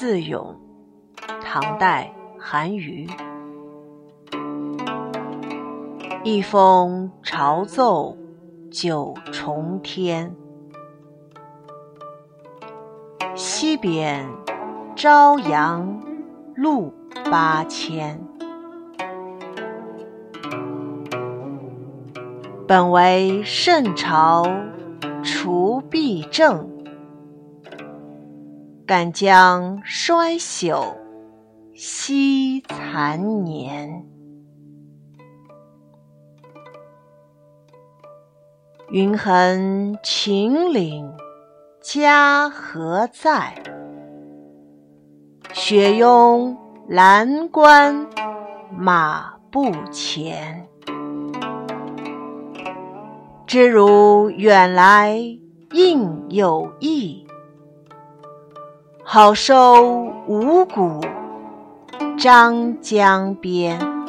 自咏，唐代韩愈。一封朝奏九重天，西边朝阳路八千。本为圣朝除弊政，敢将衰朽惜残年。云横秦岭家何在？雪拥蓝关马不前。知汝远来应有意，好收五谷张江边。